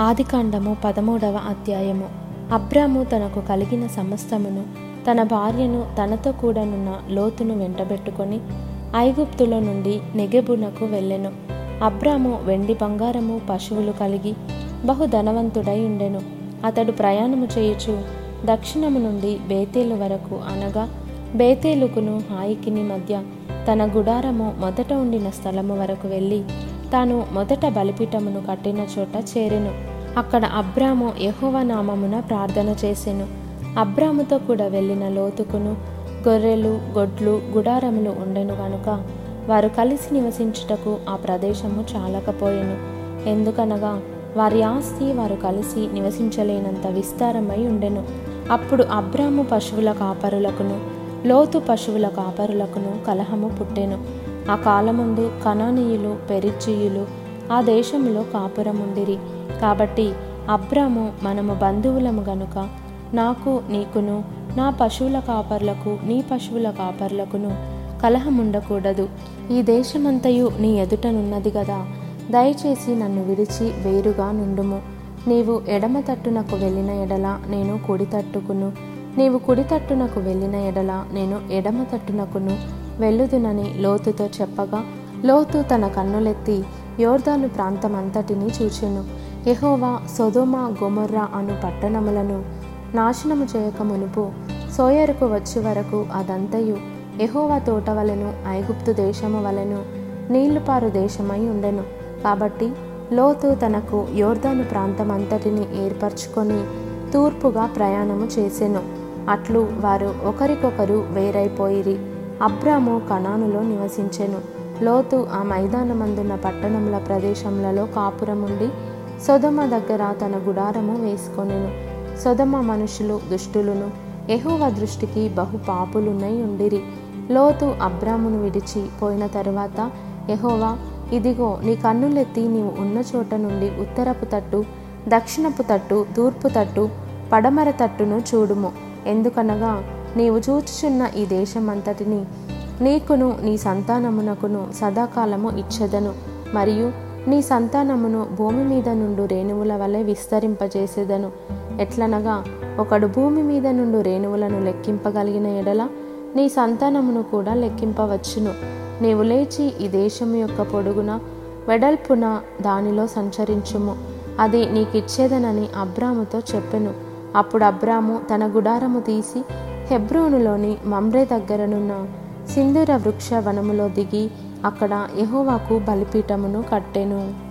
ఆదికాండము పదమూడవ అధ్యాయము. అబ్రాము తనకు కలిగిన సమస్తమును తన భార్యను తనతో కూడనున్న లోతును వెంటబెట్టుకొని ఐగుప్తులో నుండి నెగెబునకు వెళ్ళెను. అబ్రాము వెండి బంగారము పశువులు కలిగి బహు ధనవంతుడై ఉండెను. అతడు ప్రయాణము చేయుచు దక్షిణము నుండి బేతేలు వరకు అనగా బేతేలుకును హాయికిని మధ్య తన గుడారము మొదట ఉండిన స్థలము వరకు వెళ్ళి తాను మొదట బలిపీఠమును కట్టిన చోట చేరెను. అక్కడ అబ్రాము యహోవ నామమున ప్రార్థన చేసెను. అబ్రాముతో కూడా వెళ్ళిన లోతుకును గొర్రెలు గొడ్లు గుడారములు ఉండెను గనుక వారు కలిసి నివసించుటకు ఆ ప్రదేశము చాలకపోయెను. ఎందుకనగా వారి ఆస్తి వారు కలిసి నివసించలేనంత విస్తారమై ఉండెను. అప్పుడు అబ్రాము పశువుల కాపరులకును లోతు పశువుల కాపరులకును కలహము పుట్టెను. ఆ కాలముందు కనానీయులు పెరిచియులు ఆ దేశంలో కాపురముండిరి. కాబట్టి అబ్రాము మనము బంధువులము గనుక నాకు నీకును నా పశువుల కాపర్లకు నీ పశువుల కాపర్లకును కలహముండకూడదు. ఈ దేశమంతయు నీ ఎదుటనున్నది గదా. దయచేసి నన్ను విడిచి వేరుగా నుండుము. నీవు ఎడమ తట్టునకు వెళ్ళిన ఎడల నేను కుడి తట్టుకును. నీవు కుడి తట్టునకు వెళ్ళిన ఎడల నేను ఎడమ తట్టునకును. వెళ్ళుదునని లోతుతో చెప్పగా లోతు తన కన్నులెత్తి యోర్దాను ప్రాంతమంతటిని చూచెను. ఎహోవా సొదోమ గొమొర్రా అను పట్టణములను నాశనము చేయక మునుపు సోయరుకు వచ్చి వరకు అదంతయు. ఎహోవా తోట వలను ఐగుప్తు దేశము వలెను నీళ్ళుపారు దేశమై ఉండెను. కాబట్టి లోతు తనకు యోర్దాను ప్రాంతమంతటిని ఏర్పరచుకొని తూర్పుగా ప్రయాణము చేసెను. అట్లు వారు ఒకరికొకరు వేరైపోయిరి. అబ్రాము కణానులో నివసించెను. లోతు ఆ మైదానమందున్న పట్టణముల ప్రదేశములలో కాపురముండి సొదమ దగ్గర తన గుడారము వేసుకొనెను. సొదమ మనుషులు దుష్టులను ఎహోవ దృష్టికి బహు పాపులునై ఉండిరి. లోతు అబ్రామును విడిచి పోయిన తరువాత ఎహోవా ఇదిగో నీ కన్నులెత్తి నీవు ఉన్న చోట నుండి ఉత్తరపు తట్టు దక్షిణపు తట్టు తూర్పు తట్టు పడమర తట్టును చూడుము. ఎందుకనగా నీవు చూచుచున్న ఈ దేశమంతటిని నీకును నీ సంతానమునకును సదాకాలము ఇచ్చెదను. మరియు నీ సంతానమును భూమి మీద నుండు రేణువుల వలె విస్తరింపజేసేదను. ఎట్లనగా ఒకడు భూమి మీద నుండు రేణువులను లెక్కింపగలిగిన ఎడల నీ సంతానమును కూడా లెక్కింపవచ్చును. నీవు లేచి ఈ దేశము యొక్క పొడుగున వెడల్పున దానిలో సంచరించుము. అది నీకిచ్చేదనని అబ్రాముతో చెప్పెను. అప్పుడు అబ్రాము తన గుడారము తీసి హెబ్రోనులోని మమ్రే దగ్గరనున్న సింధూర వృక్ష వనములో దిగి అక్కడ యహోవాకు బలిపీఠమును కట్టెను.